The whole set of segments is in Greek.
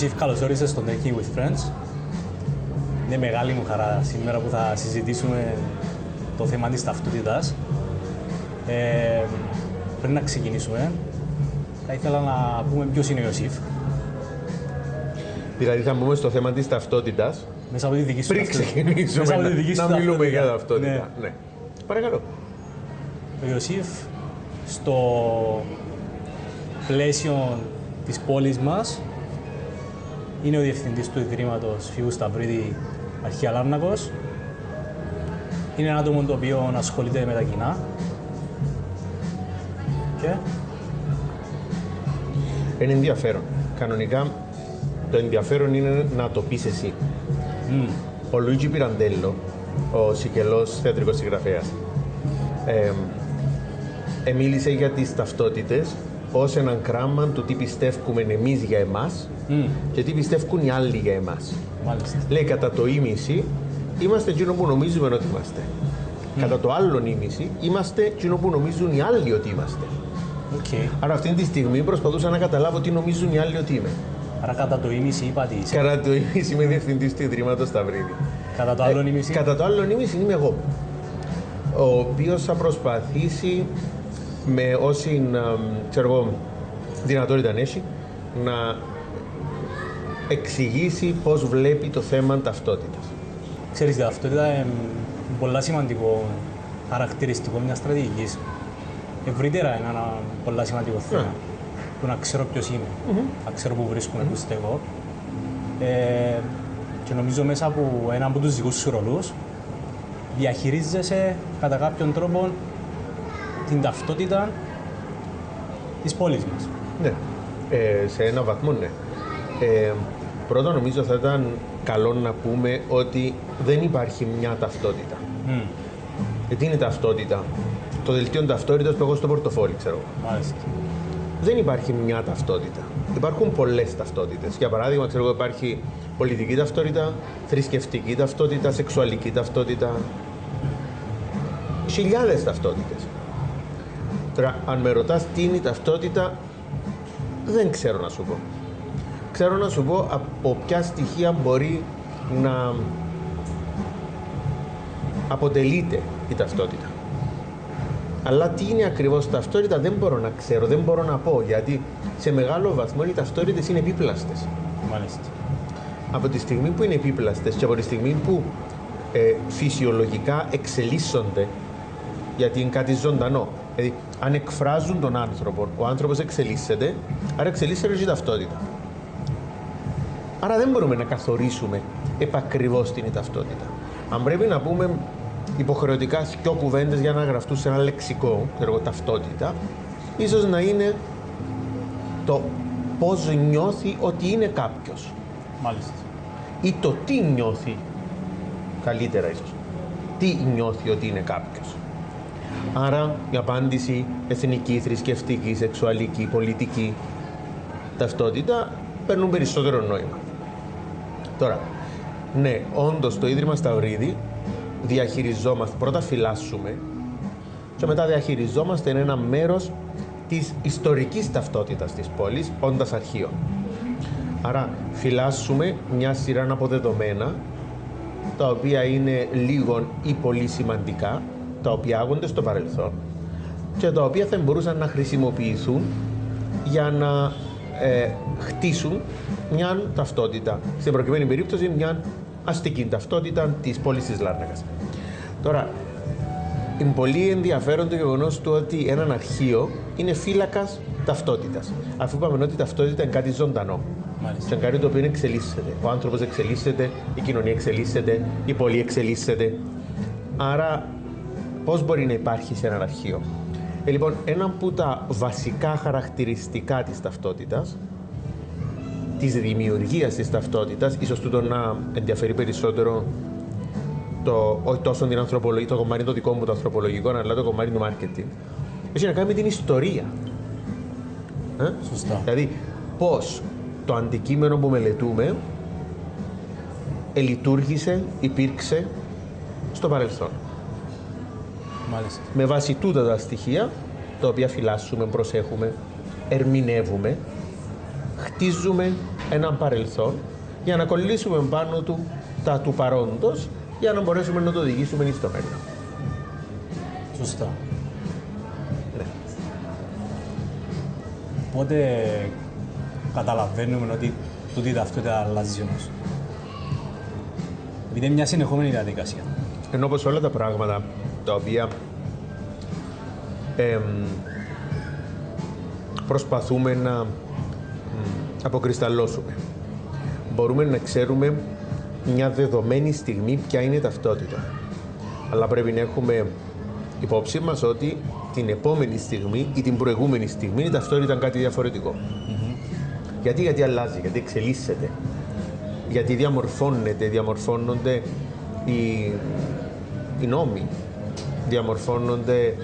Ιωσήφ, καλώς όρισες στο Turkey with Friends. Είναι μεγάλη μου χαρά σήμερα που θα συζητήσουμε το θέμα της ταυτότητας. Ε, πριν να ξεκινήσουμε, θα ήθελα να πούμε ποιος είναι ο Ιωσήφ. Δηλαδή θα μπούμε στο θέμα της ταυτότητας Μέσα από τη δική σου πριν ταυτότητα. ξεκινήσουμε Μέσα από να, τη δική σου να μιλούμε ταυτότητα. για ταυτότητα. Ναι. Ναι. Παρακαλώ. Ο Ιωσήφ στο πλαίσιο της πόλης μας είναι ο διευθυντής του Ιδρύματος Φιού Σταυρίδη Αρχαία Λάρνακος. Είναι ένα άτομο το οποίο ασχολείται με τα κοινά. Και; Είναι ενδιαφέρον. Κανονικά το ενδιαφέρον είναι να το πεις εσύ. μ, Ο Λουίτζι Πιραντέλο, ο Σικελός θεατρικός συγγραφέας, ε, εμίλησε για τις ταυτότητες ως έναν κράμα του τι πιστεύουμε εμείς για εμάς μ, και τι πιστεύουν οι άλλοι για εμάς. μάλιστα. Λέει κατά το ήμισυ είμαστε εκείνο που νομίζουμε ότι είμαστε. Κατά το άλλο ήμισυ είμαστε εκείνο που νομίζουν οι άλλοι ότι είμαστε. Οκ. Άρα αυτή τη στιγμή προσπαθούσα να καταλάβω τι νομίζουν οι άλλοι ότι είμαι. Άρα κατά το ήμισυ είπα τι είσαι. Κατά το ήμισυ είμαι διευθυντής του Ιδρύματος Σταυρίδη. Κατά το άλλο ίμιση; Ε, Κατά το άλλο ίμιση είμαι εγώ. Ο οποίος θα προσπαθήσει με όση ε, ξέρω εγώ, δυνατότητα έχει να εξηγήσει πώς βλέπει το θέμα ταυτότητας. Ξέρεις, η ταυτότητα είναι πολύ σημαντικό χαρακτηριστικό μιας στρατηγικής. Ευρύτερα είναι ένα πολύ σημαντικό θέμα. Ναι. Το να ξέρω ποιος είμαι, να ξέρω που βρίσκομαι, που στέκω. Ε, και νομίζω μέσα από ένα από τους δικούς σου ρολούς διαχειρίζεσαι κατά κάποιον τρόπο την ταυτότητα της πόλης μας. Ναι, ε, σε ένα βαθμό ναι. Ε, πρώτα νομίζω θα ήταν καλό να πούμε ότι δεν υπάρχει μια ταυτότητα. Μμ, Ε, τι είναι ταυτότητα; Το δελτίο ταυτότητας που έχω στο πορτοφόλι, ξέρω. εγώ. μάλιστα. Δεν υπάρχει μια ταυτότητα. Υπάρχουν πολλές ταυτότητες. Για παράδειγμα, ξέρω εγώ, υπάρχει πολιτική ταυτότητα, θρησκευτική ταυτότητα, σεξουαλική ταυτότητα. Χιλιάδες ταυτότητες. Τώρα, αν με ρωτάς τι είναι η ταυτότητα, δεν ξέρω να σου πω. Ξέρω να σου πω από ποια στοιχεία μπορεί να αποτελείται η ταυτότητα. Αλλά τι είναι ακριβώς ταυτότητα δεν μπορώ να ξέρω, δεν μπορώ να πω, γιατί σε μεγάλο βαθμό οι ταυτότητες είναι επίπλαστες. Μάλιστα. Από τη στιγμή που είναι επίπλαστες και από τη στιγμή που ε, φυσιολογικά εξελίσσονται, γιατί είναι κάτι ζωντανό. Δηλαδή, αν εκφράζουν τον άνθρωπο, ο άνθρωπος εξελίσσεται, άρα εξελίσσεται και η ταυτότητα. Άρα δεν μπορούμε να καθορίσουμε επακριβώς την ταυτότητα. Αν πρέπει να πούμε υποχρεωτικά δυο κουβέντες για να γραφτούν σε ένα λεξικό, ξέρω εγώ, ταυτότητα, ίσως να είναι το πώς νιώθει ότι είναι κάποιος Μάλιστα. ή το τι νιώθει καλύτερα ίσως. Τι νιώθει ότι είναι κάποιος. Άρα η απάντηση εθνική, θρησκευτική, σεξουαλική, πολιτική ταυτότητα παίρνουν περισσότερο νόημα. Τώρα, ναι, όντως το Ίδρυμα Σταυρίδη διαχειριζόμαστε, πρώτα φυλάσσουμε και μετά διαχειριζόμαστε ένα μέρος της ιστορικής ταυτότητας της πόλης, όντας αρχείο. Άρα φυλάσσουμε μια σειρά από δεδομένα τα οποία είναι λίγο ή πολύ σημαντικά, τα οποία άγονται στο παρελθόν και τα οποία θα μπορούσαν να χρησιμοποιηθούν για να ε, χτίσουν μια ταυτότητα. Στην προκειμένη περίπτωση μια αστική ταυτότητα της πόλης της Λάρνακας. Τώρα, είναι πολύ ενδιαφέρον το γεγονός του ότι ένα αρχείο είναι φύλακας ταυτότητας. Αφού είπαμε ότι η ταυτότητα είναι κάτι ζωντανό. Μάλιστα. Και είναι κάτι το οποίο εξελίσσεται. Ο άνθρωπος εξελίσσεται, η κοινωνία εξελίσσεται, η πόλη εξελίσσεται. Άρα, πώς μπορεί να υπάρχει σε ένα αρχείο. Ε, λοιπόν, ένα από τα βασικά χαρακτηριστικά της ταυτότητας, της δημιουργίας της ταυτότητας, ίσως τούτο να ενδιαφέρει περισσότερο το, όχι τόσο την ανθρωπολογία, το κομμάτι το δικό μου το ανθρωπολογικό, αλλά το κομμάτι του marketing, έχει να κάνει με την ιστορία. Ε; Σωστά. Δηλαδή, πώς το αντικείμενο που μελετούμε ελειτουργήσε, υπήρξε στο παρελθόν. Μάλιστα. Με βάση τούτα τα στοιχεία, τα οποία φυλάσσουμε, προσέχουμε, ερμηνεύουμε, χτίζουμε έναν παρελθόν για να κολλήσουμε πάνω του τα του παρόντος για να μπορέσουμε να το οδηγήσουμε στο μέλλον. Σωστά. Ναι. Πότε καταλαβαίνουμε ότι τούτη η ταυτότητα αλλάζει όμως. Επειδή είναι μια συνεχόμενη διαδικασία. Ενώ όπως όλα τα πράγματα τα οποία εμ, προσπαθούμε να μ, αποκρισταλώσουμε. Μπορούμε να ξέρουμε μια δεδομένη στιγμή ποια είναι η ταυτότητα. Αλλά πρέπει να έχουμε υπόψη μας ότι την επόμενη στιγμή ή την προηγούμενη στιγμή η ταυτότητα ήταν κάτι διαφορετικό. Γιατί, γιατί αλλάζει, γιατί εξελίσσεται, γιατί διαμορφώνεται, διαμορφώνονται οι, οι νόμοι, διαμορφώνονται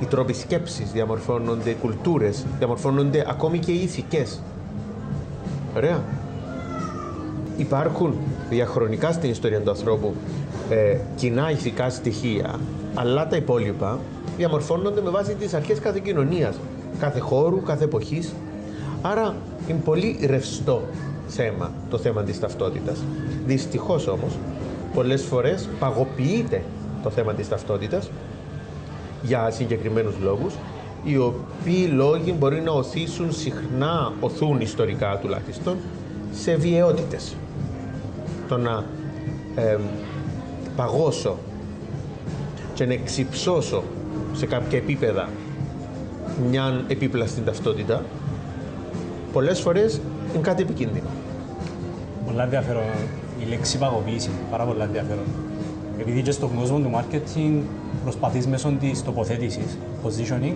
οι τρόποι σκέψης, διαμορφώνονται οι κουλτούρες, διαμορφώνονται ακόμη και οι ηθικές. Ωραία. Υπάρχουν διαχρονικά στην ιστορία του ανθρώπου ε, κοινά ηθικά στοιχεία, αλλά τα υπόλοιπα διαμορφώνονται με βάση τις αρχές κάθε κοινωνίας, κάθε χώρου, κάθε εποχής. Άρα είναι πολύ ρευστό θέμα το θέμα της ταυτότητας. Δυστυχώς όμως, πολλές φορές παγωποιείται το θέμα της ταυτότητας για συγκεκριμένους λόγους, οι οποίοι λόγοι μπορεί να οθήσουν συχνά, οθούν ιστορικά τουλάχιστον, σε βιαιότητες. Το να ε, παγώσω και να εξυψώσω σε κάποια επίπεδα μια επίπλαστη ταυτότητα, πολλές φορές είναι κάτι επικίνδυνο. Πολλά ενδιαφέρον η λέξη παγωποίηση, πάρα πολλά ενδιαφέρον. Επειδή και στον κόσμο του marketing προσπαθείς μέσω της τοποθέτησης, positioning,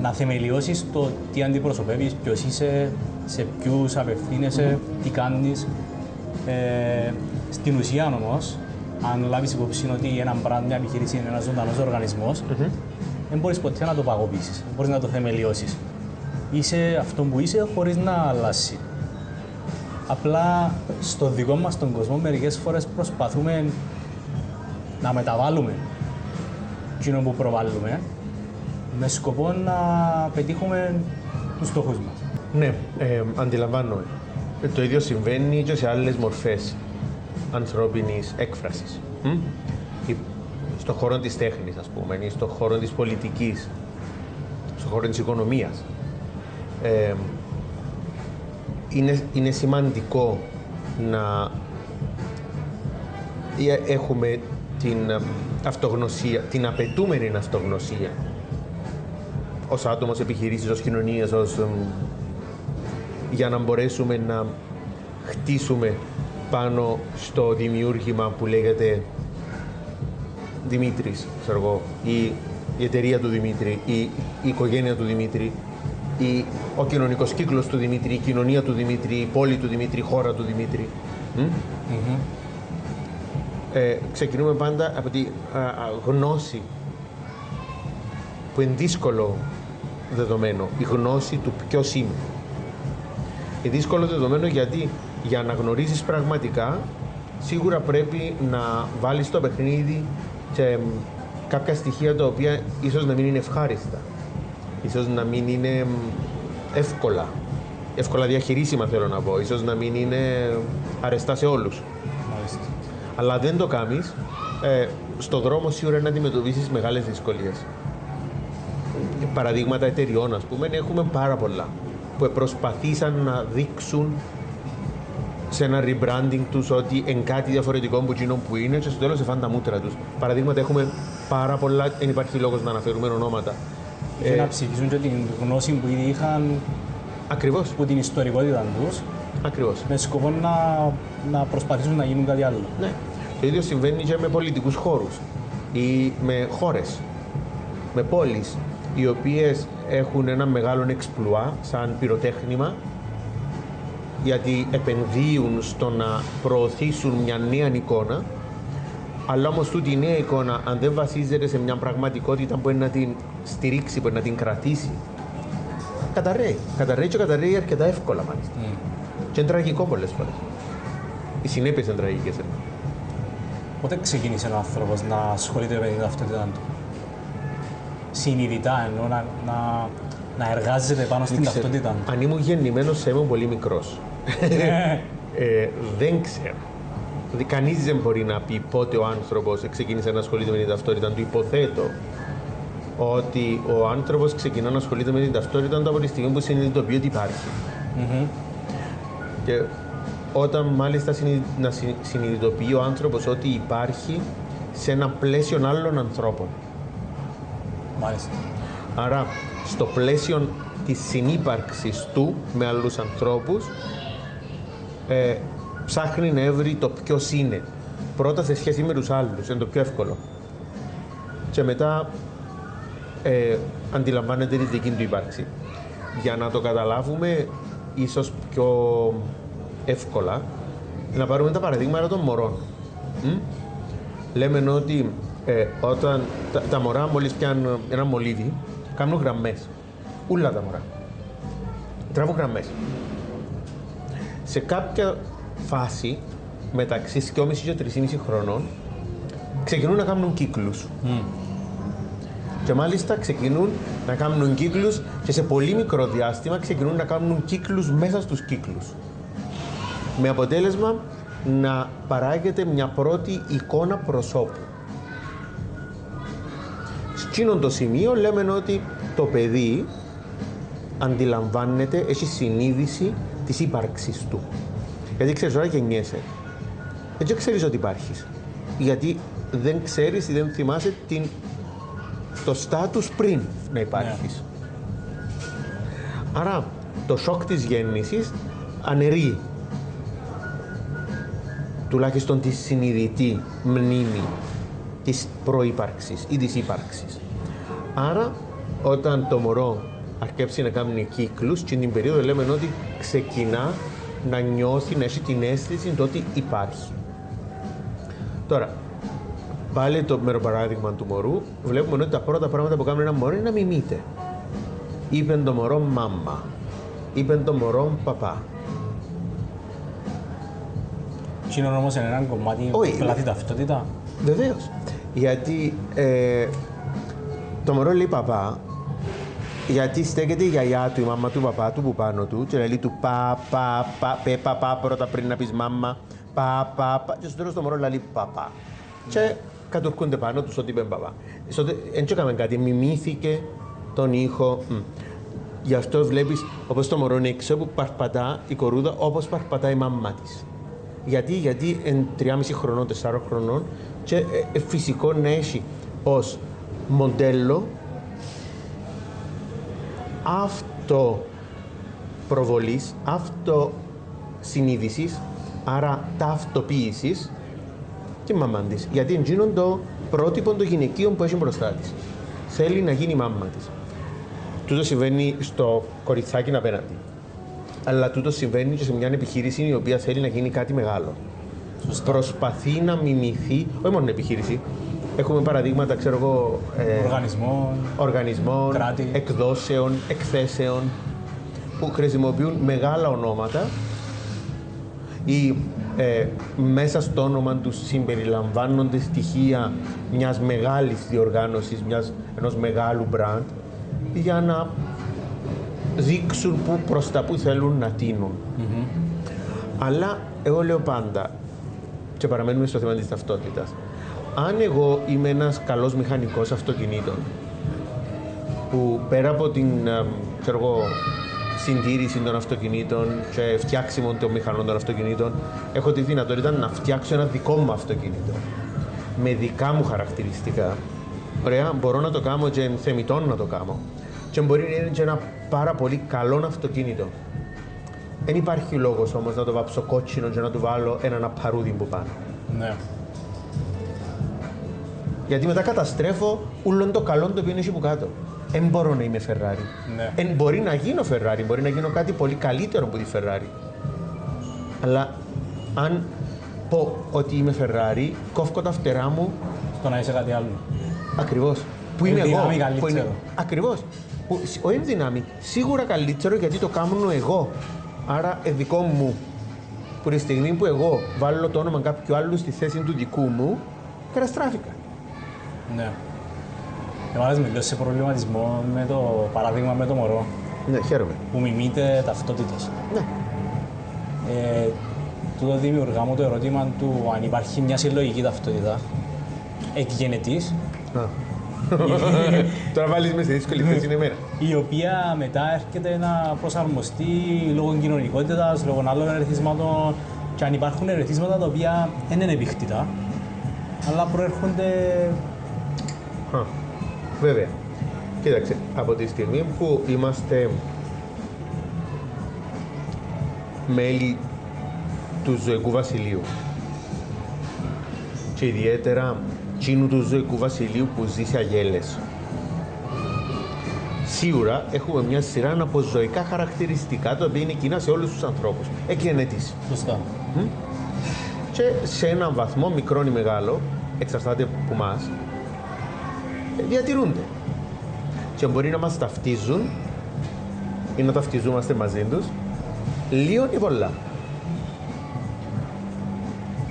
να θεμελιώσεις το τι αντιπροσωπεύεις, ποιος είσαι, σε ποιους απευθύνεσαι, τι κάνεις. Ε, στην ουσία όμως, αν λάβεις υπόψη ότι ένα brand, μια επιχείρηση είναι ένας ζωντανός οργανισμός, δεν μπορείς ποτέ να το παγωποιήσεις, δεν μπορείς να το θεμελιώσεις. Είσαι αυτό που είσαι χωρίς να αλλάσει. Απλά στο δικό μας τον κόσμο μερικές φορές προσπαθούμε να μεταβάλουμε εκείνο που προβάλλουμε με σκοπό να πετύχουμε τους στόχους μας. Ναι, ε, αντιλαμβάνομαι. Ε, Το ίδιο συμβαίνει και σε άλλες μορφές ανθρώπινης έκφρασης. Μ; Ή στον χώρο της τέχνης, ας πούμε, ή στον χώρο της πολιτικής, στον χώρο της οικονομίας. Ε, είναι, είναι σημαντικό να ε, έχουμε την ε, αυτογνωσία, την απαιτούμενη αυτογνωσία. Ως άτομος, ως επιχειρήσεις, ως κοινωνίες, ως, εμ, για να μπορέσουμε να χτίσουμε πάνω στο δημιούργημα που λέγεται Δημήτρης, ξέρω εγώ, ή η εταιρεία του Δημήτρη, ή η οικογένεια του Δημήτρη, ή ο κοινωνικός κύκλος του Δημήτρη, η κοινωνία του Δημήτρη, η πόλη του Δημήτρη, η χώρα του Δημήτρη. Μ; Ε, ξεκινούμε πάντα από τη α, α, γνώση που είναι δύσκολο δεδομένο, η γνώση του ποιος είμαι. Είναι δύσκολο δεδομένο γιατί για να γνωρίζεις πραγματικά σίγουρα πρέπει να βάλεις στο παιχνίδι και μ, κάποια στοιχεία τα οποία ίσως να μην είναι ευχάριστα. Ίσως να μην είναι μ, εύκολα. Εύκολα διαχειρίσιμα θέλω να πω. Ίσως να μην είναι αρεστά σε όλους. Μάλιστα. Αλλά δεν το κάνεις, ε, στο δρόμο σίγουρα να αντιμετωπίσεις μεγάλες δυσκολίες. Παραδείγματα εταιριών, ας πούμε, έχουμε πάρα πολλά που προσπαθήσαν να δείξουν σε ένα rebranding τους ότι είναι κάτι διαφορετικό από εκείνο που είναι και στο τέλος εφάνε τα μούτρα τους. Παραδείγματα έχουμε πάρα πολλά, δεν υπάρχει λόγος να αναφέρουμε ονόματα. Και να ψηφίσουν και την γνώση που ήδη είχαν Ακριβώς, από την ιστορικότητα τους ακριβώς. με σκοπό να, να προσπαθήσουν να γίνουν κάτι άλλο. Ναι. Το ίδιο συμβαίνει και με πολιτικούς χώρους ή με χώρες, με πόλεις, οι οποίες έχουν ένα μεγάλο εξπλουά σαν πυροτέχνημα γιατί επενδύουν στο να προωθήσουν μια νέα εικόνα αλλά όμως τούτη η νέα εικόνα αν δεν βασίζεται σε μια πραγματικότητα που μπορεί να την στηρίξει, μπορεί να την κρατήσει καταρρέει. Καταρρέει και καταρρέει αρκετά εύκολα μάλιστα. Και είναι τραγικό πολλές φορές. Οι συνέπειες είναι τραγικές. ε. Πότε ξεκίνησε ο άνθρωπος να ασχολείται με την ταυτότητά του; Συνειδητά εννοώ να, να, να εργάζεται πάνω στην Δεν ξέρω. ταυτότητά του. Αν ήμουν γεννημένος, θα ήμουν πολύ μικρός. ε, δεν ξέρω. Δηλαδή, κανείς δεν μπορεί να πει πότε ο άνθρωπος ξεκίνησε να ασχολείται με την ταυτότητα του. Υποθέτω ότι ο άνθρωπος ξεκινά να ασχολείται με την ταυτότητα του από τη στιγμή που συνειδητοποιεί ότι υπάρχει. Και όταν μάλιστα συνει- να συ- συνειδητοποιεί ο άνθρωπος ότι υπάρχει σε ένα πλαίσιο άλλων ανθρώπων. Μάλιστα. Άρα, στο πλαίσιο της συνύπαρξης του με άλλους ανθρώπους, ε, ψάχνει να βρει το ποιος είναι. Πρώτα σε σχέση με τους άλλους, είναι το πιο εύκολο. Και μετά ε, αντιλαμβάνεται τη δική του ύπαρξη. Για να το καταλάβουμε ίσως πιο εύκολα, να πάρουμε τα παραδείγματα των μωρών. Μμ; Λέμε ότι ε, όταν τα, τα μωρά μόλις πιάνουν ένα μολύβι, κάνουν γραμμές. Ούλα τα μωρά. Τραβούν γραμμές. Σε κάποια φάση, μεταξύ 2,5 και 3,5 χρονών, ξεκινούν να κάνουν κύκλους. Και μάλιστα ξεκινούν να κάνουν κύκλους και σε πολύ μικρό διάστημα ξεκινούν να κάνουν κύκλους μέσα στους κύκλους. Με αποτέλεσμα να παράγεται μια πρώτη εικόνα προσώπου. Σκύνον το σημείο λέμε ότι το παιδί αντιλαμβάνεται, έχει συνείδηση της ύπαρξης του. Γιατί ξέρεις, τώρα γεννιέσαι. Δεν ξέρεις ότι υπάρχεις. Γιατί δεν ξέρεις ή δεν θυμάσαι την, το στάτους πριν να υπάρχεις. Άρα το σοκ της γέννησης αναιρεί τουλάχιστον τη συνειδητή μνήμη της προύπαρξης ή της ύπαρξης. Άρα όταν το μωρό αρκέψει να κάνει κύκλους και την περίοδο λέμε ότι ξεκινά να νιώθει, να έχει την αίσθηση το ότι υπάρχει. Τώρα, πάλι το παράδειγμα του μωρού, βλέπουμε ότι τα πρώτα πράγματα που κάνει ένα μωρό είναι να μιμείται. Είπε το μωρό μάμα, είπε το μωρό παπά. Τι είναι όμως ένα κομμάτι Όχι. που πλάθει ταυτότητα. Βεβαίως. Γιατί ε, το μωρό λέει παπά, γιατί στέκεται η γιαγιά του, η μάμα του, παπά του που πάνω του και λέει του πα, πα, πα, πε, παπά πρώτα πριν να πεις μάμα, πα, πα, πα και στο τέλος το μωρό λέει παπά. Και κατουρκούνται πάνω τους ότι είπε παπά. Δεν έκαμε κάτι, μιμήθηκε τον ήχο. Μ. Γι' αυτό βλέπεις, όπως το μωρό είναι έξω που παρπατά η κορούδα όπως παρπατά η μαμά της. Γιατί, γιατί εν 3,5 χρονών, 4 χρονών και ε, ε, φυσικό να έχει ως μοντέλο αυτοπροβολής, αυτοσυνείδησης, άρα ταυτοποίησης και μαμά της. Γιατί είναι το πρότυπο των γυναικείων που έχει μπροστά της. Θέλει να γίνει η μάμα της. Τούτο συμβαίνει στο κοριτσάκι απέναντι. Αλλά τούτο συμβαίνει και σε μια επιχείρηση η οποία θέλει να γίνει κάτι μεγάλο. Προσπαθεί να μιμηθεί, όχι μόνο επιχείρηση. Έχουμε παραδείγματα, ξέρω εγώ, ε, Οργανισμό. οργανισμών, Κράτη. εκδόσεων, εκθέσεων που χρησιμοποιούν μεγάλα ονόματα ή ε, μέσα στο όνομα τους συμπεριλαμβάνονται στοιχεία μιας μεγάλης διοργάνωσης, μιας, ενός μεγάλου brand για να δείξουν που προς τα που θέλουν να τίνουν. Αλλά εγώ λέω πάντα, και παραμένουμε στο θέμα της ταυτότητας, αν εγώ είμαι ένας καλός μηχανικός αυτοκινήτων, που πέρα από την ε, ξέρω εγώ, συντήρηση των αυτοκινήτων και φτιάξιμο των μηχανών των αυτοκινήτων, έχω τη δυνατότητα να φτιάξω ένα δικό μου αυτοκίνητο με δικά μου χαρακτηριστικά. Ωραία, μπορώ να το κάνω και θεμητόν να το κάνω. Και μπορεί να είναι και ένα πάρα πολύ καλό αυτοκίνητο. Δεν υπάρχει λόγος όμως να το βάψω κότσινο και να του βάλω έναν απαρούδι που πάνω. Ναι. Γιατί μετά καταστρέφω όλο το καλό το οποίο είναι εκεί που κάτω. Δεν μπορώ να είμαι Ferrari. Ναι. Εν μπορεί να γίνω Ferrari, μπορεί να γίνω κάτι πολύ καλύτερο από τη Ferrari. Αλλά αν πω ότι είμαι Ferrari, κόφω τα φτερά μου Το να είσαι κάτι άλλο. ακριβώς. Που Εν είμαι εγώ. δυνάμει Που είναι... καλύτερο. Ακριβώς. Όχι εν δυνάμει. Σίγουρα καλύτερο γιατί το κάνω εγώ. Άρα ε, δικό μου. Που τη στιγμή που εγώ βάλω το όνομα κάποιου άλλου στη θέση του δικού μου, καταστράφηκα. Ναι. Έβαλες με λίγο σε προβληματισμό με το παράδειγμα με το μωρό Ναι, χαίρομαι. που μιμείται ταυτότητες. Ναι. Ε, τούτο δημιουργά μου το ερώτημα του αν υπάρχει μια συλλογική ταυτότητα εκγενετής, Α. Τώρα βάλεις μες σε δύσκολη θέση είναι εμένα. η οποία μετά έρχεται να προσαρμοστεί λόγω κοινωνικότητας, λόγω άλλων ερεθίσματων και αν υπάρχουν ερεθίσματα τα οποία δεν είναι επιχτητά, αλλά προέρχονται Α, Βέβαια. Κοίταξε, από τη στιγμή που είμαστε μέλη του ζωικού βασιλείου και ιδιαίτερα τσίνου του ζωικού βασιλείου που ζει σε αγέλες. Σίγουρα έχουμε μια σειρά από ζωικά χαρακτηριστικά τα οποία είναι κοινά σε όλους τους ανθρώπους. Εκγενετής. σωστά. Και σε έναν βαθμό, μικρό ή μεγάλο, εξαρτάται από μας, διατηρούνται. Και μπορεί να μας ταυτίζουν ή να ταυτιζόμαστε μαζί τους, λίγο ή πολλά.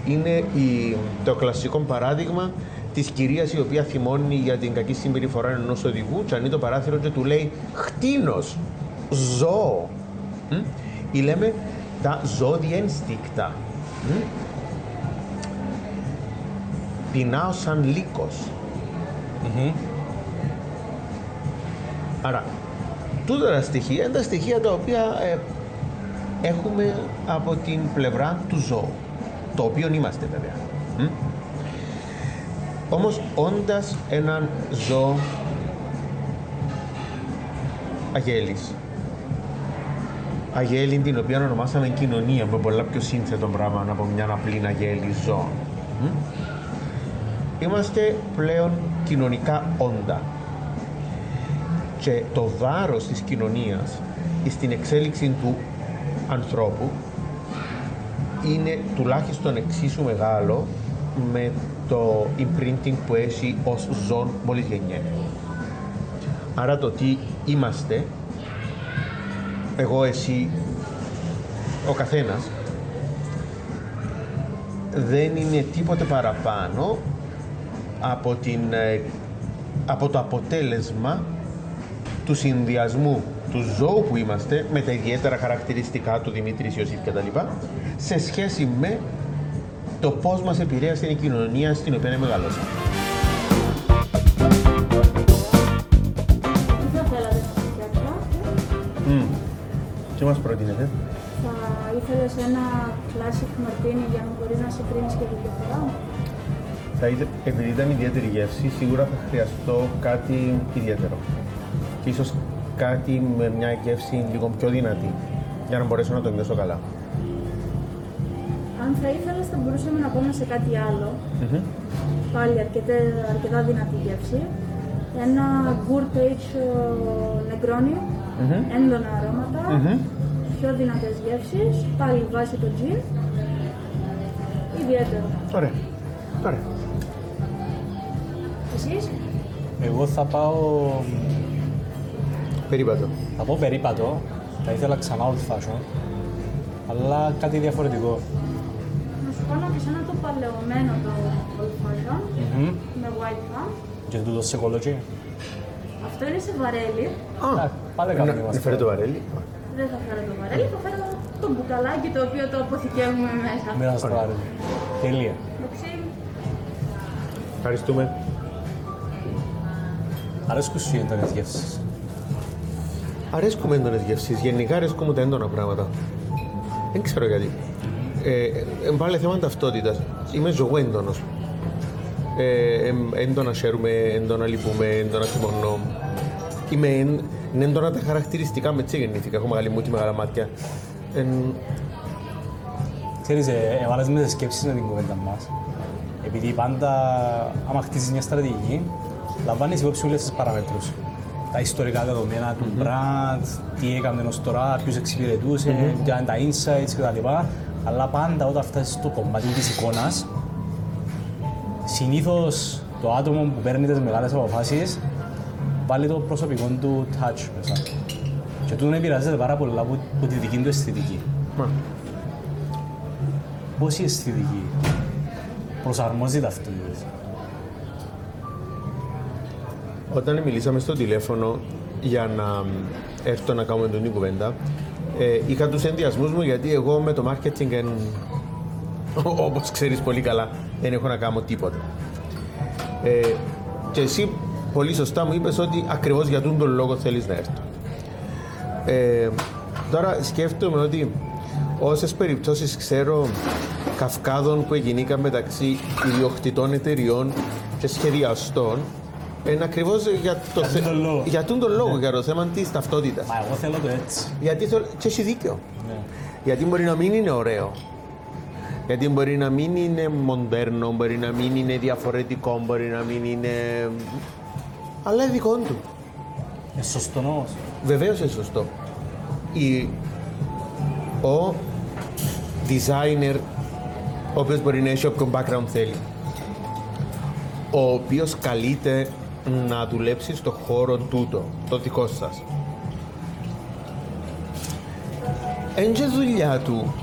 Είναι η, το κλασικό παράδειγμα της κυρίας η οποία θυμώνει για την κακή συμπεριφορά ενός οδηγού και ανοίγει το παράθυρο και του λέει «Χτίνος, ζώο». Μ; Ή λέμε τα ζώδια ενστίκτα. Μ; Πεινάω σαν λύκος. Άρα, τούτα τα στοιχεία είναι τα στοιχεία τα οποία ε, έχουμε από την πλευρά του ζώου, το οποίο είμαστε βέβαια. Μ; Όμως, όντας έναν ζώο αγέλης, αγέλη την οποία ονομάσαμε κοινωνία, που είναι πολλά πιο σύνθετο πράγμα από μια απλή αγέλη ζώων. Μ; Είμαστε πλέον κοινωνικά όντα. Και το βάρος της κοινωνίας στην εξέλιξη του ανθρώπου είναι τουλάχιστον εξίσου μεγάλο με το imprinting που έχει ως ζών μόλις γεννιέται. Άρα το τι είμαστε, εγώ, εσύ, ο καθένας, δεν είναι τίποτε παραπάνω από, την, ε, από το αποτέλεσμα του συνδυασμού του ζώου που είμαστε με τα ιδιαίτερα χαρακτηριστικά του Δημήτρης Ιωσήφ κτλ. σε σχέση με το πώς μας επηρέασε η κοινωνία στην οποία μεγαλώσαμε. Τι θα θέλατε να φτιάξω, Τι μας προτείνετε; θα ήθελες ένα classic martini για να μπορείς να συγκρίνεις και τη διαφορά. Θα είτε, επειδή ήταν ιδιαίτερη γεύση, σίγουρα θα χρειαστώ κάτι ιδιαίτερο. Και ίσως κάτι με μια γεύση λίγο πιο δυνατή, για να μπορέσω να το νιώσω καλά. Αν θα ήθελες θα μπορούσαμε να πάμε σε κάτι άλλο, πάλι αρκετά, αρκετά δυνατή γεύση. Ένα Good Age Negroni, έντονα αρώματα, πιο δυνατές γεύσεις, πάλι βάσει το gin. Ιδιαίτερο. Ωραία. Ωραία. Εσείς, Εγώ θα πάω, Περίπατο. θα πω περίπατο, θα ήθελα ξανά old fashion, αλλά κάτι διαφορετικό. να σου κάνω και σε ένα το παλαιωμένο το old fashion, Μμμ. με white rum. Και τούτο σε κολότσι; Αυτό είναι σε βαρέλι. Α, πάλι κάνουμε Να είμαστε. φέρε το βαρέλι. Δεν θα φέρω το βαρέλι, θα φέρω το μπουκαλάκι το οποίο το αποθηκεύουμε μέσα. Μοίρα στο άρεσε. Τελεία. Εντάξει, Ευχαριστούμε. Αρέσκουν σου οι έντονες γεύσεις. Αρέσκουμε έντονες γεύσεις. Γενικά αρέσκουμε τα έντονα πράγματα. Δεν ξέρω γιατί. Ε, ε, πάλι θέμα ταυτότητας. Είμαι ζωγέντονος. Ε, ε, έντονα χαίρομαι, έντονα λυπούμε, έντονα θυμώνω. Είμαι εν, είναι έντονα τα χαρακτηριστικά με έτσι γεννήθηκα. Έχω μεγάλη μούτη, μεγάλα μάτια. Ε, Ξέρεις, ε, έβαλες με τις σκέψεις με την κουβέντα μας. Επειδή πάντα, άμα χτίσεις μια στρατηγική, λαμβάνεις υπόψη όλες τις παραμέτρους. Τα ιστορικά δεδομένα του brand, τι έκανε ως τώρα, ποιους εξυπηρετούσε, ποια είναι τα insights κτλ. Αλλά πάντα όταν φτάσεις στο κομμάτι της εικόνας, συνήθως το άτομο που παίρνει τις μεγάλες αποφάσεις βάλει το προσωπικό του touch μέσα. Και τούτο επηρεάζεται πάρα πολλά από, από τη δική του αισθητική. μα, Πώς η αισθητική προσαρμόζει ταυτότητες. Όταν μιλήσαμε στο τηλέφωνο για να έρθω να κάνουμε την κουβέντα, Ε, είχα τους ενδιασμούς μου γιατί εγώ με το marketing εν, όπως ξέρεις πολύ καλά δεν έχω να κάνω τίποτα. Ε, και εσύ πολύ σωστά μου είπες ότι ακριβώς για τον λόγο θέλεις να έρθω. Ε, τώρα σκέφτομαι ότι όσες περιπτώσεις ξέρω καυκάδων που εγινήκαν μεταξύ ιδιοκτητών εταιριών και σχεδιαστών είναι ακριβώς για, το Για τον λόγο. για τον τον λόγο, για το θέμα της ταυτότητας. Μα εγώ θέλω το έτσι. Γιατί θέλω... και έχει δίκιο. Ναι. Γιατί μπορεί να μην είναι ωραίο. Γιατί μπορεί να μην είναι μοντέρνο, μπορεί να μην είναι διαφορετικό, μπορεί να μην είναι. Αλλά είναι δικό του. Είναι σωστό όμως. Βεβαίως είναι σωστό. Η... Ο designer, ο οποίος μπορεί να έχει όποιον background θέλει, ο οποίος καλείται να δουλέψεις στο χώρο τούτο, το δικό σας. Εν και δουλειά του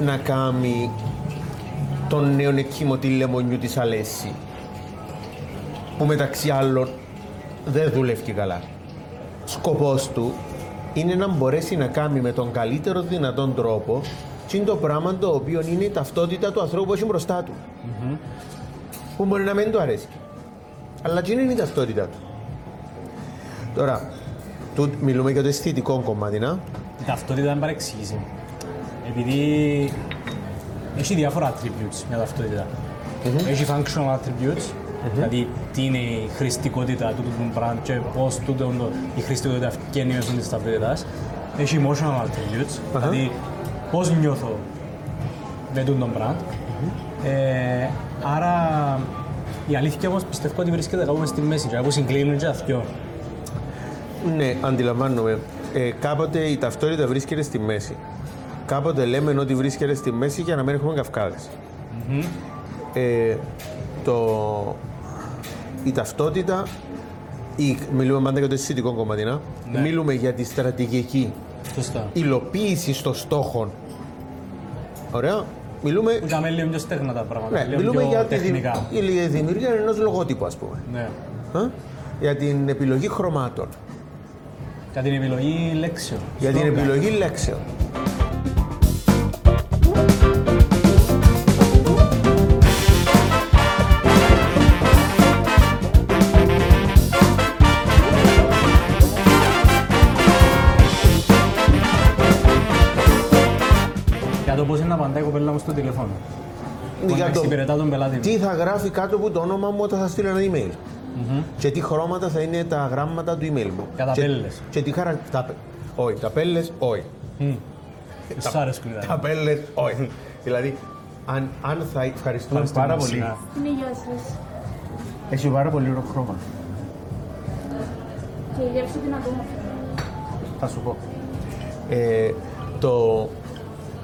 να κάνει τον νέο εκκύμωτη λεμονιού της Αλέσση, που μεταξύ άλλων δεν δουλεύει καλά σκοπός του είναι να μπορέσει να κάνει με τον καλύτερο δυνατόν τρόπο τι είναι το πράγμα το οποίο είναι η ταυτότητα του ανθρώπου που έχει μπροστά του. Που μπορεί να μην του αρέσει. Αλλά τι είναι η ταυτότητα του. Τώρα, του, μιλούμε για το αισθητικό κομμάτι, να. Η ταυτότητα είναι παρεξήγηση. Επειδή έχει διάφορα attributes μια ταυτότητα. Έχει functional attributes, δηλαδή τι είναι η χρηστικότητα του του brand και πώς τούτο το- η χρηστικότητα βγαίνει μέσω της ταυτότητας. Έχει emotional attributes, δηλαδή πώς νιώθω με τούτο τον brand. Ε, άρα η αλήθεια όμως πιστεύω ότι βρίσκεται κάπου μες στη μέση και κάπου συγκλίνουν και τα δυο. Ναι, αντιλαμβάνομαι. Ε, κάποτε η ταυτότητα βρίσκεται στη μέση. Κάποτε λέμε ότι βρίσκεται στη μέση για να μην έχουμε καυκάδες. Ε, το, η ταυτότητα, η, μιλούμε πάντα για το αισθητικό κομμάτι, να; Ναι. μιλούμε για τη στρατηγική Σωστά. υλοποίηση των στόχων. Ωραία. Μιλούμε, Που ήταν λίγο πιο στεγνά τα πράγματα, ναι, λίγο μιλούμε πιο για τη, δη- τεχνικά. η λι- δημιουργία ενός λογότυπου, ας πούμε. Ναι. Α; Για την επιλογή χρωμάτων. Για την επιλογή λέξεων. Για την Slogan. επιλογή λέξεων. Στο τηλέφωνο. Πώς Για να το εξυπηρετά τον πελάτη μου. τι θα γράφει κάτω από το όνομα μου όταν θα στείλω ένα email. Και τι χρώματα θα είναι τα γράμματα του email μου. Για τα Και- πέλες. Και τι χαρα... τα... πε- Όχι, τα πέλες, όχι. Μμ. Δεν σου αρέσκουν Τα τα πέλες, όχι. δηλαδή, αν, αν θα ευχαριστούμε Ευχαριστούμε, πάρα πολύ. Σινά. Είναι γεια σας. Έχει πάρα πολύ ωραίο χρώμα. Και η γεύση την ακόμα πιο. Θα σου πω. Ε, το,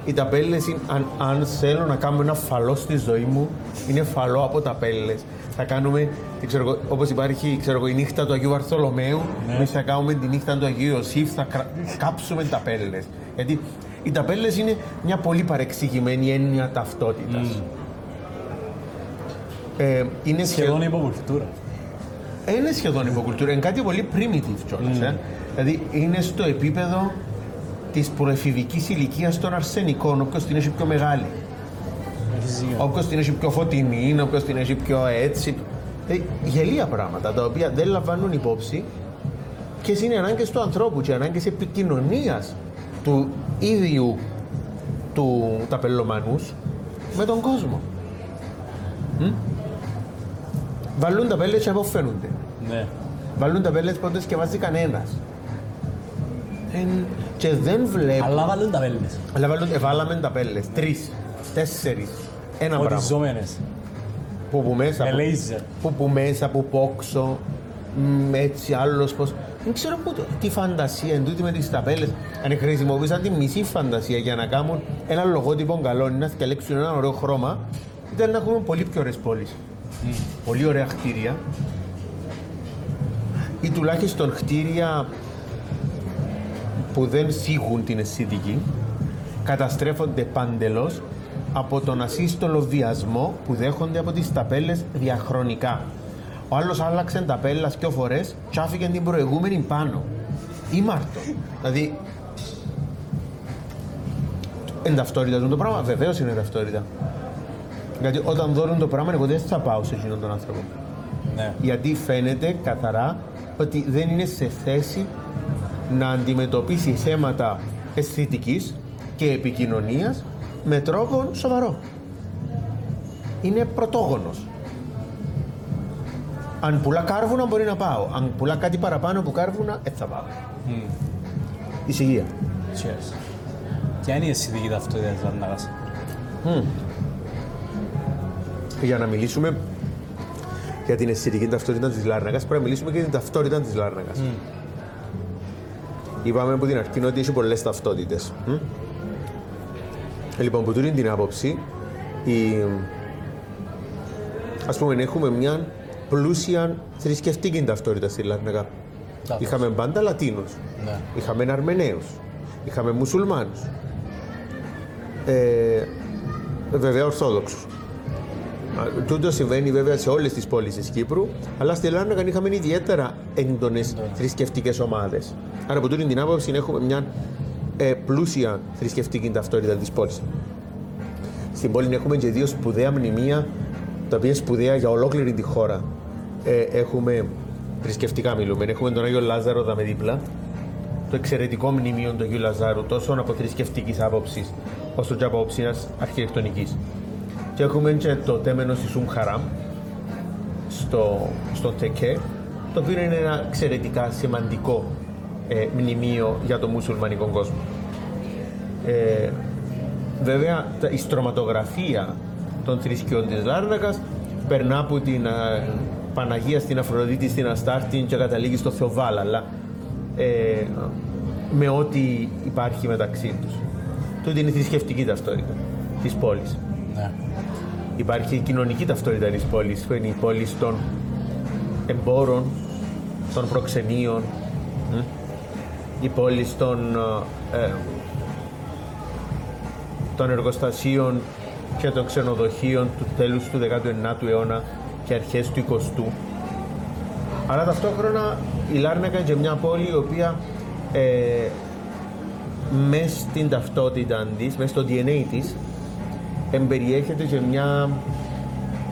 οι ταπέλες, είναι- αν, αν θέλω να κάνω ένα φαλό στη ζωή μου, είναι φαλό από ταπέλες. Θα κάνουμε, τι ξέρω, εγώ, όπως υπάρχει ξέρω, εγώ, η νύχτα του Αγίου Βαρθολομαίου, Ναι. εμείς θα κάνουμε τη νύχτα του Αγίου Ιωσήφ, θα κρα- κάψουμε ταπέλες. Γιατί οι ταπέλες είναι μια πολύ παρεξηγημένη έννοια ταυτότητας. Ε, είναι Σχεδόν υποκουλτούρα. είναι σχεδόν υποκουλτούρα, είναι κάτι πολύ primitive κιόλας. Ε. Δηλαδή είναι στο επίπεδο της προεφηβική ηλικίας των αρσενικών, όποιος την έχει πιο μεγάλη. Έχεις δίκιο. Όποιος την έχει πιο φωτεινή, όποιος την έχει πιο έτσι. Ε, γελία πράγματα τα οποία δεν λαμβάνουν υπόψη και είναι οι ανάγκες του ανθρώπου και οι ανάγκες επικοινωνίας του ίδιου του ταπελωμανού με τον κόσμο. Μμ; Βαλούν τα πέλες και αποφαίνονται. Ναι. Βάλουν τα πέλες που δεν σκευάζει κανένας. Εν- Και δεν βλέπω. Αλλά βάλουν τα πέλνες. Αλλά βάλουν, ε, βάλαμε τα πέλες. Τρεις, τέσσερις. Ένα πράγμα. Οτιζόμενες. Που που μέσα. Με που- λέιζερ. Που που μέσα, που πόξω. μ, Έτσι, άλλος πώς. Δεν ξέρω πού το, τι φαντασία είναι τούτη με τις ταπέλες. Αν χρησιμοποιήσαν τη μισή φαντασία για να κάνουν ένα λογότυπο καλό, να διαλέξουν ένα ωραίο χρώμα, ήταν να έχουμε πολύ πιο ωραίες πόλεις. Πολύ ωραία κτίρια. Ή τουλάχιστον κτίρια που δεν σίγουν την αισθητική, καταστρέφονται παντελώς από τον ασύστολο βιασμό που δέχονται από τις ταπέλες διαχρονικά. Ο άλλος άλλαξε ταπέλα δυο φορές και άφηκε την προηγούμενη πάνω. Ή Μάρτο. Δηλαδή, Είναι ταυτότητα του το πράγμα, βεβαίως είναι ταυτότητα. Γιατί όταν δώνουν το πράγμα, εγώ δεν θα πάω σε εκείνον τον άνθρωπο. Ναι. Γιατί φαίνεται καθαρά ότι δεν είναι σε θέση να αντιμετωπίσει θέματα αισθητικής και επικοινωνίας με τρόπο σοβαρό. Είναι πρωτόγονος. Αν πουλά κάρβουνα μπορεί να πάω. Αν πουλά κάτι παραπάνω από κάρβουνα, έτσι θα πάω. Μμ. Ησυχία. Cheers. Ποια είναι η αισθητική ταυτότητα της Λάρνακας. Για να μιλήσουμε για την αισθητική ταυτότητα της Λάρνακας, πρέπει να μιλήσουμε και για την ταυτότητα της Λάρνακας. Είπαμε από την αρχή ότι έχει πολλές ταυτότητες. Μμ. Λοιπόν, από τούτη την άποψη, η... ας πούμε, έχουμε μια πλούσια θρησκευτική ταυτότητα στη Λάρνακα. Λάθος. Είχαμε πάντα Λατίνους, Ναι. είχαμε Αρμεναίους, είχαμε Μουσουλμάνους, ε, βέβαια Ορθόδοξους. Α, Τούτο συμβαίνει βέβαια σε όλες τις πόλεις της Κύπρου, αλλά στη Λάρνακα είχαμε ιδιαίτερα έντονες θρησκευτικές ομάδες. Άρα από τούτη την άποψη έχουμε μια ε, πλούσια θρησκευτική ταυτότητα της πόλης. Στην πόλη έχουμε και δύο σπουδαία μνημεία, τα οποία σπουδαία για ολόκληρη τη χώρα. Ε, έχουμε θρησκευτικά μιλούμε. Έχουμε τον Άγιο Λάζαρο δαμε δίπλα, το εξαιρετικό μνημείο του Αγίου Λαζάρου, τόσο από θρησκευτικής άποψης, όσο και από άποψη αρχιτεκτονικής. Και έχουμε και το τέμενο τη Ουμ Χαράμ, στο, στο Τεκέ, το οποίο είναι ένα εξαιρετικά σημαντικό ε, μνημείο για το μουσουλμανικό κόσμο. Ε, βέβαια, τα- η στρωματογραφία των θρησκειών της Λάρνακας περνά από την ε, Παναγία στην Αφροδίτη, στην Αστάρτη και καταλήγει στο Θεοβάλ, αλλά ε, με ό,τι υπάρχει μεταξύ τους. Τούτη είναι η θρησκευτική ταυτότητα της πόλης. Ναι. Υπάρχει η κοινωνική ταυτότητα της πόλης, που είναι η πόλη των εμπόρων, των προξενείων, μ, η πόλη των, ε, ε, των εργοστασίων και των ξενοδοχείων του τέλους του 19ου αιώνα και αρχές του 20ου. Αλλά ταυτόχρονα η Λάρνακα είναι και μια πόλη η οποία ε, μέσα στην ταυτότητα της, μέσα στο DNA της, εμπεριέχεται και μια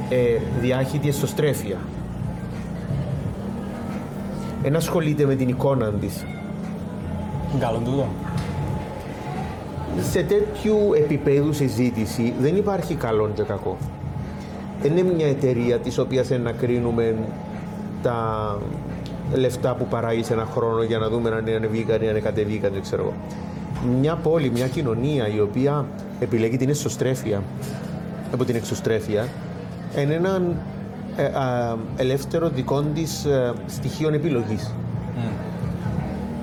ε, διάχυτη εσωστρέφεια. Εν ασχολείται με την εικόνα της. Καλό τούτο. Σε τέτοιου επίπεδου συζήτηση δεν υπάρχει καλό και κακό. Δεν είναι μια εταιρεία της οποίας να κρίνουμε τα λεφτά που παράγει σε ένα χρόνο για να δούμε αν είναι ανεβήκαν ή αν κατεβήκαν, δεν ξέρω εγώ. Μια πόλη, μια κοινωνία η οποία επιλέγει την εσωστρέφεια από την εξωστρέφεια είναι ένα ε, α, ελεύθερο δικό της ε, στοιχείων επιλογής.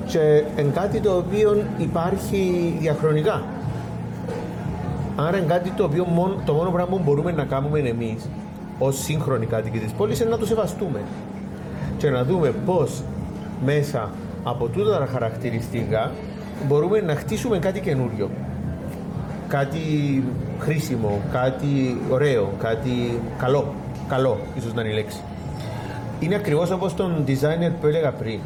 Και εν κάτι το οποίο υπάρχει διαχρονικά. Άρα είναι κάτι το οποίο μόνο, το μόνο πράγμα που μπορούμε να κάνουμε εμείς ως σύγχρονοι κάτοικοι της πόλης είναι να το σεβαστούμε και να δούμε πώς μέσα από τούτα τα χαρακτηριστικά μπορούμε να χτίσουμε κάτι καινούριο. Κάτι χρήσιμο, κάτι ωραίο, κάτι καλό. Καλό, ίσως να είναι η λέξη. Είναι ακριβώς όπως τον designer που έλεγα πριν.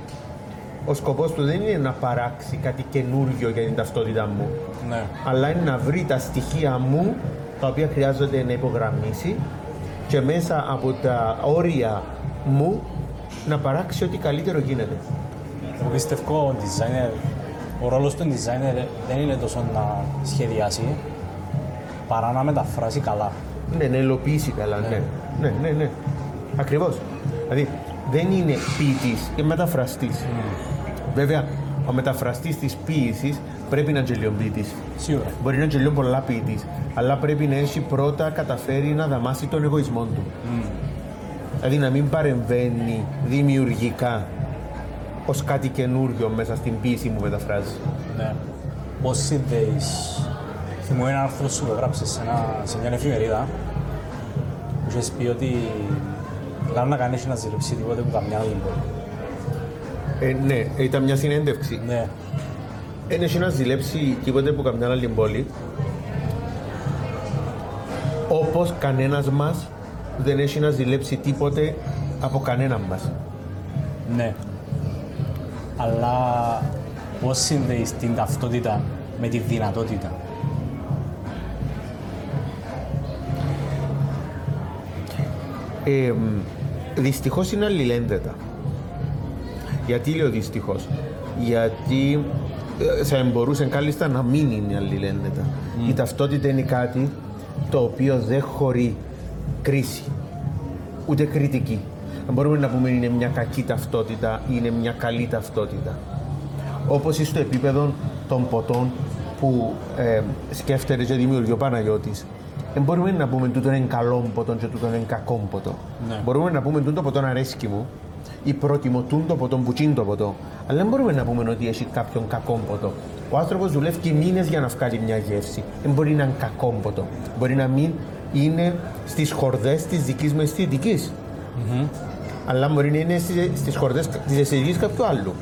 Ο σκοπός του δεν είναι να παράξει κάτι καινούριο για την ταυτότητά μου, Ναι. αλλά είναι να βρει τα στοιχεία μου τα οποία χρειάζονται να υπογραμμίσει και μέσα από τα όρια μου να παράξει ό,τι καλύτερο γίνεται. Εγώ πιστεύω ο designer, ο ρόλος του designer δεν είναι τόσο να σχεδιάσει, παρά να μεταφράσει καλά. Ναι, να υλοποιήσει καλά, ναι. Ναι, ναι, ναι. Ακριβώς. Δηλαδή, δεν είναι ποιητής, είναι μεταφραστής. Βέβαια, ο μεταφραστής της ποίησης πρέπει να είναι και λίγο ποιητής. Σίγουρα. Μπορεί να είναι και λίγο πολλά ποιητής, αλλά πρέπει να έχει πρώτα καταφέρει να δαμάσει τον εγωισμό του. Δηλαδή να μην παρεμβαίνει δημιουργικά ως κάτι καινούριο μέσα στην ποίηση που μεταφράζει. Ναι. Πώς συνδέεις... Θυμούμαι ένα άρθρο σου που έγραψες σε, ένα, σε μια εφημερίδα που είχες πει ότι λάβει να κάνεις να ζηλεψεί τίποτε που καμιά άλλη πόλη. Ε, ναι, ήταν μια συνέντευξη. Ναι. Δεν έχει να ζηλέψει τίποτε που καμιά άλλη πόλη. Όπως κανένας μας δεν έχει να ζηλέψει τίποτε από κανέναν μας. Ναι αλλά πώς συνδέεις την ταυτότητα με τη δυνατότητα; Ε, δυστυχώς είναι αλληλένδετα. Γιατί λέω δυστυχώς, Γιατί ε, θα μπορούσε κάλλιστα να μην είναι αλληλένδετα. Η ταυτότητα είναι κάτι το οποίο δεν χωρεί κρίση, ούτε κριτική. Δεν μπορούμε να πούμε είναι μια κακή ταυτότητα ή είναι μια καλή ταυτότητα. Όπως στο επίπεδο των ποτών που ε, σκέφτεται και δημιουργεί ο Παναγιώτης. Δεν μπορούμε να πούμε τούτο είναι καλό ποτό και τούτο είναι κακό ποτό. Ναι. Μπορούμε να πούμε τούτο ποτό αρέσκει μου ή προτιμώ τούτο ποτό που τσίντο ποτό. Αλλά δεν μπορούμε να πούμε ότι έχει κάποιον κακό ποτό. Ο άνθρωπος δουλεύει μήνες για να βγάλει μια γεύση. Δεν μπορεί να είναι κακό ποτό. Μπορεί να μην είναι στις χορδές της δικής μου αισθητική. Αλλά μπορεί να είναι στις χορδές τη αισθητική κάποιου άλλου.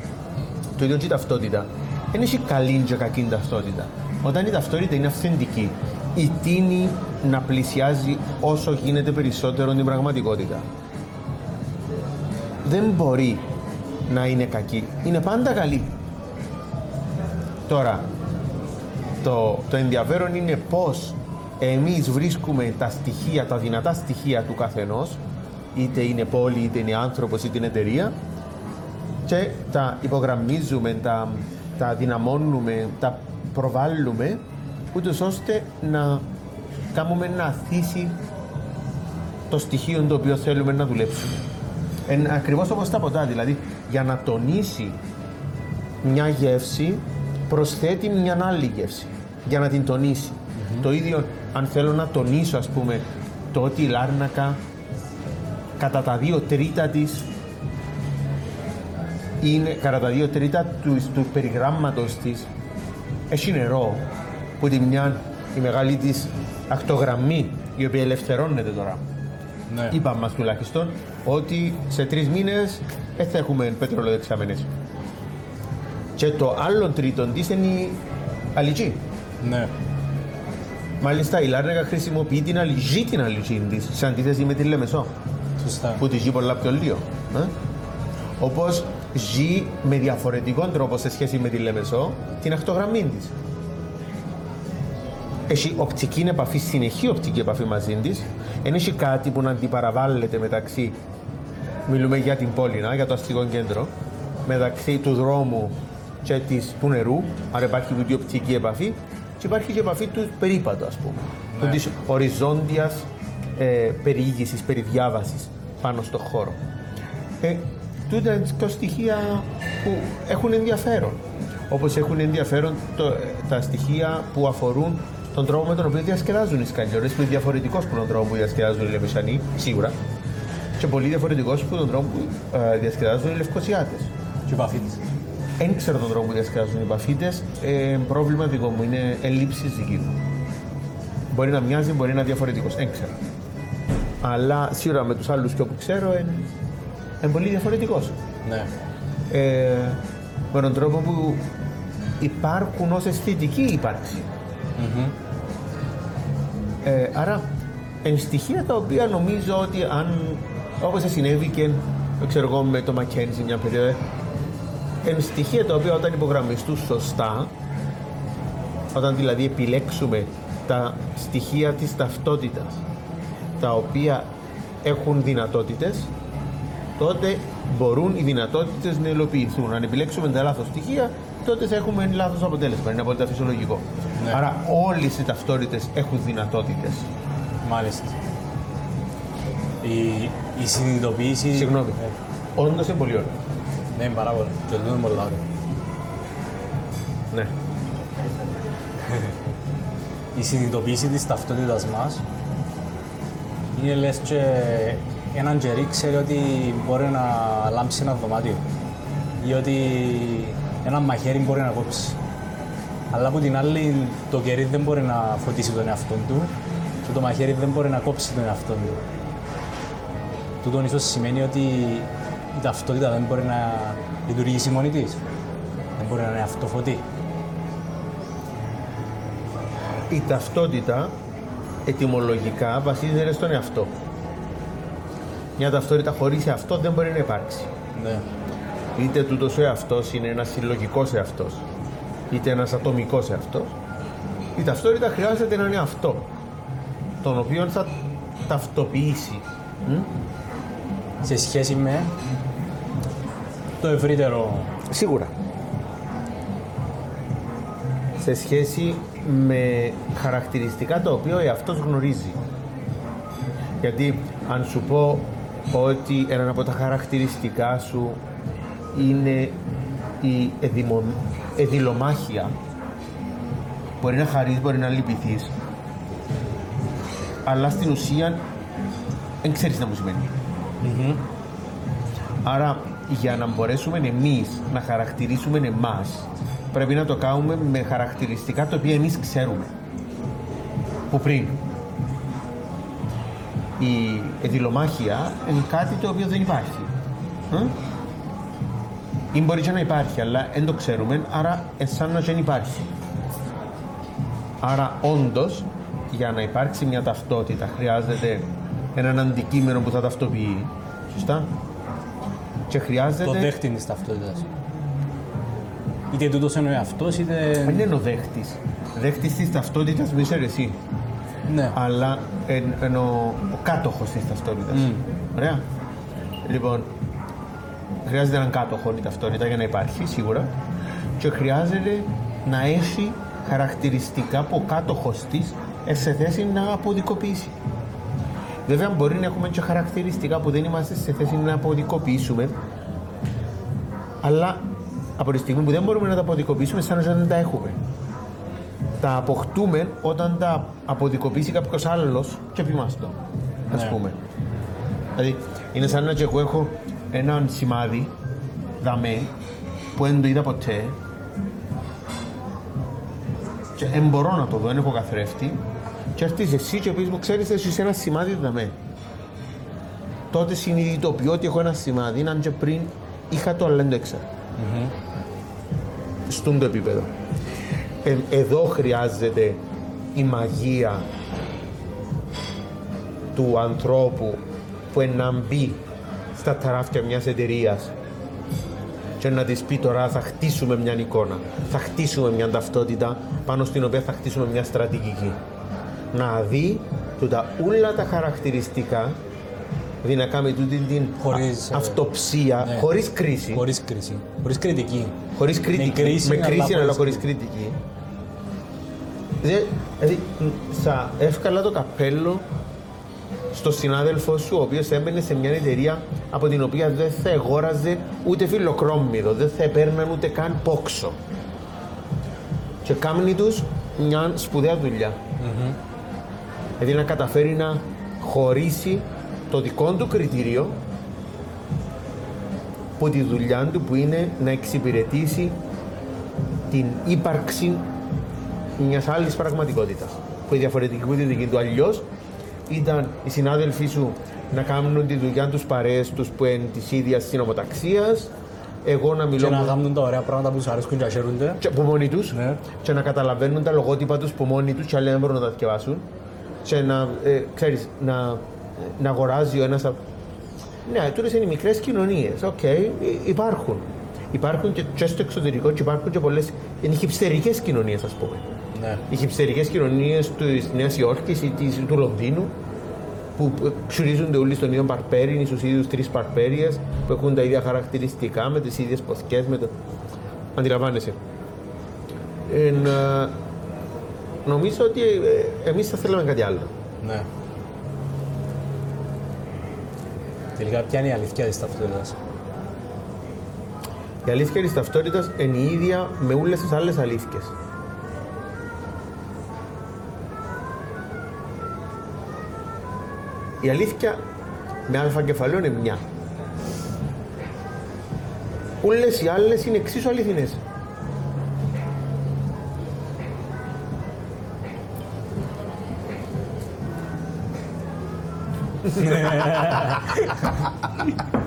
Το ίδιο και η ταυτότητα. Δεν έχει καλή και κακή ταυτότητα. Όταν η ταυτότητα είναι αυθεντική, η τίνη να πλησιάζει όσο γίνεται περισσότερο την πραγματικότητα. Δεν μπορεί να είναι κακή. Είναι πάντα καλή. Τώρα, το, το ενδιαφέρον είναι πώς εμείς βρίσκουμε τα στοιχεία, τα δυνατά στοιχεία του καθενός, είτε είναι πόλη, είτε είναι άνθρωπος, είτε είναι εταιρεία, και τα υπογραμμίζουμε, τα, τα δυναμώνουμε, τα προβάλλουμε, ούτως ώστε να κάνουμε να αθίσει το στοιχείο το οποίο θέλουμε να δουλέψουμε. Εν, ακριβώς όπως τα ποτά, δηλαδή για να τονίσει μια γεύση προσθέτει μια άλλη γεύση για να την τονισει Το ίδιο αν θέλω να τονίσω ας πούμε το ότι η Λάρνακα κατά τα δύο τρίτα της είναι κατά τα δύο τρίτα του, του περιγράμματος της έχει νερό που τη μια η μεγάλη της ακτογραμμή η οποία ελευθερώνεται τώρα. Ναι. Είπαμε μας τουλάχιστον ότι σε τρεις μήνες δεν θα έχουμε πετρολοδεξάμενες. Και το άλλο τρίτον της είναι η αλυτζή. Ναι. Μάλιστα η Λάρνακα χρησιμοποιεί την αλυτζή την αλυτζή της σε αντίθεση με τη Λεμεσό Σωστά. που τη ζει πολλά πιο λίγο. Ε; Όπως ζει με διαφορετικό τρόπο σε σχέση με τη Λεμεσό την ακτογραμμή της. Έχει οπτική επαφή, συνεχή οπτική επαφή μαζί της. Δεν έχει κάτι που να αντιπαραβάλλεται μεταξύ. Μιλούμε για την πόλη, για το αστικό κέντρο. Μεταξύ του δρόμου και της, του νερού. Άρα υπάρχει η οπτική επαφή. Και υπάρχει και η επαφή του περίπατου, ας πούμε. Ναι. Της οριζόντιας ε, περιήγησης, περιδιάβασης πάνω στο χώρο. Ε, τούτα είναι και στοιχεία που έχουν ενδιαφέρον. Όπως έχουν ενδιαφέρον το, τα στοιχεία που αφορούν τον τρόπο με τον οποίο διασκεδάζουν οι σκαλιόρες, που είναι διαφορετικός από τον τρόπο που διασκεδάζουν οι Λεμεσανοί, σίγουρα, και πολύ διαφορετικός από τον τρόπο που ε, διασκεδάζουν οι Λευκοσιάτες. Και η επαφή της. Δεν ξέρω τον τρόπο που διασκεδάζουν οι Παφίτες, ε, πρόβλημα δικό μου, είναι ελλείψη δική μου. Μπορεί να μοιάζει, μπορεί να είναι διαφορετικός, δεν ξέρω. Αλλά σίγουρα με τους άλλους και όπου ξέρω, είναι, είναι πολύ διαφορετικός. Ναι. Ε, με τον τρόπο που υπάρχουν ως αισθητική ύπαρξη. Μμμ. Ε, άρα, εν στοιχεία τα οποία νομίζω ότι αν, όπως συνέβη και ξέρω εγώ, με το Μακένζι μια περίοδο, εν στοιχεία τα οποία όταν υπογραμμιστούν σωστά, όταν δηλαδή επιλέξουμε τα στοιχεία της ταυτότητας, τα οποία έχουν δυνατότητες, τότε μπορούν οι δυνατότητες να υλοποιηθούν. Αν επιλέξουμε τα λάθος στοιχεία, τότε θα έχουμε λάθος αποτέλεσμα. Είναι απόλυτα φυσιολογικό. Ναι. Άρα όλες οι ταυτότητες έχουν δυνατότητες. Μάλιστα. Η, η συνειδητοποίηση... Συγγνώμη. Ε, Όντως είναι πολύ ωραίο. ναι, πάρα πολύ. Και το είναι πολύ ωραίο. Ναι. η συνειδητοποίηση της ταυτότητας μας είναι λες και έναν τζερί ξέρει ότι μπορεί να λάμψει ένα δωμάτιο ή ότι ένα μαχαίρι μπορεί να κόψει. Αλλά από την άλλη το κερί δεν μπορεί να φωτίσει τον εαυτό του και το μαχαίρι δεν μπορεί να κόψει τον εαυτό του. Τούτον ίσως σημαίνει ότι η ταυτότητα δεν μπορεί να λειτουργήσει μόνη της. Δεν μπορεί να είναι αυτοφωτή. Η ταυτότητα ετυμολογικά βασίζεται στον εαυτό. Μια ταυτότητα χωρίς εαυτό δεν μπορεί να υπάρξει. Ναι. Είτε τούτος ο εαυτός είναι ένας συλλογικός εαυτός, είτε ένας ατομικός εαυτός, η ταυτότητα χρειάζεται να είναι αυτό, τον οποίο θα ταυτοποιήσει μ, σε σχέση με το ευρύτερο. Σίγουρα. Σε σχέση με χαρακτηριστικά τα οποία ο εαυτός γνωρίζει. Γιατί αν σου πω ότι ένα από τα χαρακτηριστικά σου είναι η εδημο... εδηλομάχια, μπορεί να χαρείς, μπορεί να λυπηθείς, αλλά στην ουσία δεν ξέρεις τι μου σημαίνει. Άρα, για να μπορέσουμε εμείς να χαρακτηρίσουμε εμάς, πρέπει να το κάνουμε με χαρακτηριστικά τα οποία εμείς ξέρουμε. Που πριν. Η εδηλομάχεια είναι κάτι το οποίο δεν υπάρχει. Ε; Ή μπορεί και να υπάρχει, αλλά δεν το ξέρουμε, άρα εσάν να δεν υπάρχει. Άρα, όντως, για να υπάρξει μια ταυτότητα, χρειάζεται έναν αντικείμενο που θα ταυτοποιεί. Σωστά; Και χρειάζεται. Το δέχτη τη ταυτότητα. Είτε τούτος είναι ο εαυτός, είτε. Δεν είναι ο δέχτης. Δέχτης της ταυτότητας μου είσαι εσύ. Ναι. Αλλά εν, εν ο, ο κάτοχος της ταυτότητας. Ωραία. Λοιπόν, χρειάζεται έναν κάτοχο η ταυτότητα για να υπάρχει σίγουρα. Και χρειάζεται να έχει χαρακτηριστικά που ο κάτοχος της σε θέση να αποδικοποιήσει. Βέβαια, μπορεί να έχουμε και χαρακτηριστικά που δεν είμαστε σε θέση να αποδικοποιήσουμε, αλλά από τη στιγμή που δεν μπορούμε να τα αποδικοποιήσουμε, σαν να δεν τα έχουμε. Τα αποκτούμε όταν τα αποδικοποιήσει κάποιος άλλος και πει μας το. Α Ναι. πούμε. Δηλαδή, είναι σαν να και εγώ έχω έναν σημάδι δαμέ που δεν το είδα ποτέ και δεν μπορώ να το δω, δεν έχω καθρέφτη και έρθεις εσύ και πεις μου ξέρεις εσύ είσαι ένας σημάδι δαμέ τότε συνειδητοποιώ ότι έχω ένα σημάδι αν και πριν είχα το αλλά δεν το ήξερα στον το επίπεδο Ε, εδώ χρειάζεται η μαγεία του ανθρώπου που είναι να μπει στα ταράφια μιας εταιρείας και να της πει τώρα θα χτίσουμε μια εικόνα, θα χτίσουμε μια ταυτότητα πάνω στην οποία θα χτίσουμε μια στρατηγική. Να δει τούτα όλα τα χαρακτηριστικά, δηλαδή να κάνει τούτη την Χωρίς, α- ε, αυτοψία, ναι. χωρίς κρίση, Χωρίς κρίση. Χωρίς κριτική. χωρίς κριτική, Με κρίση, με αλλά κρίση χωρίς αλλά χωρίς κριτική. Δηλαδή, δηλαδή, θα εύκολα το καπέλο στο συνάδελφο σου, ο οποίος έμπαινε σε μια εταιρεία από την οποία δεν θα εγόραζε ούτε φιλοκρόμιδο, δεν θα έπαιρναν ούτε καν πόξο. Και κάμνει τους μια σπουδαία δουλειά. Δηλαδή να καταφέρει να χωρίσει το δικό του κριτήριο από τη δουλειά του που είναι να εξυπηρετήσει την ύπαρξη μιας άλλης πραγματικότητας. Που είναι διαφορετική από τη δική του. Αλλιώς ήταν οι συνάδελφοί σου να κάνουν τη δουλειά τους παρέες τους που είναι της ίδιας συνομοταξίας, εγώ να μιλώ Και να με- κάνουν τα ωραία πράγματα που τους αρέσκουν και αχαίρονται. και από μόνοι τους Ναι. και να καταλαβαίνουν τα λογότυπα τους από μόνοι τους και άλλοι δεν μπορούν να τα διαβάσουν. Και να, ε, ξέρεις, να, να αγοράζει ο ένας. Ναι, τούτες είναι οι μικρές κοινωνίες. Οκ, υ- υπάρχουν. Υπάρχουν και, και στο εξωτερικό και υπάρχουν και πολλές. Είναι χιπστερικές κοινωνίες, ας πούμε. Ναι. Οι χιπστερικές κοινωνίες της Νέας Υόρκης ή της, του Λονδίνου που που ξουρίζονται όλοι στον ίδιο παρπέρη, στους ίδιους τρεις παρπέρηες που έχουν τα ίδια χαρακτηριστικά με τις ίδιες ποθκιές. Με το... Αντιλαμβάνεσαι. Εν, ε, νομίζω ότι ε, εμείς θα θέλαμε κάτι άλλο. ναι. Τελικά, ποια είναι η αλήθεια της ταυτότητας; Η αλήθεια της ταυτότητας είναι η ίδια με όλες τις άλλες αλήθειες. Η αλήθεια με αλφα κεφαλαίο είναι μια. Όλες οι άλλες είναι εξίσου αληθινές. ハハハハ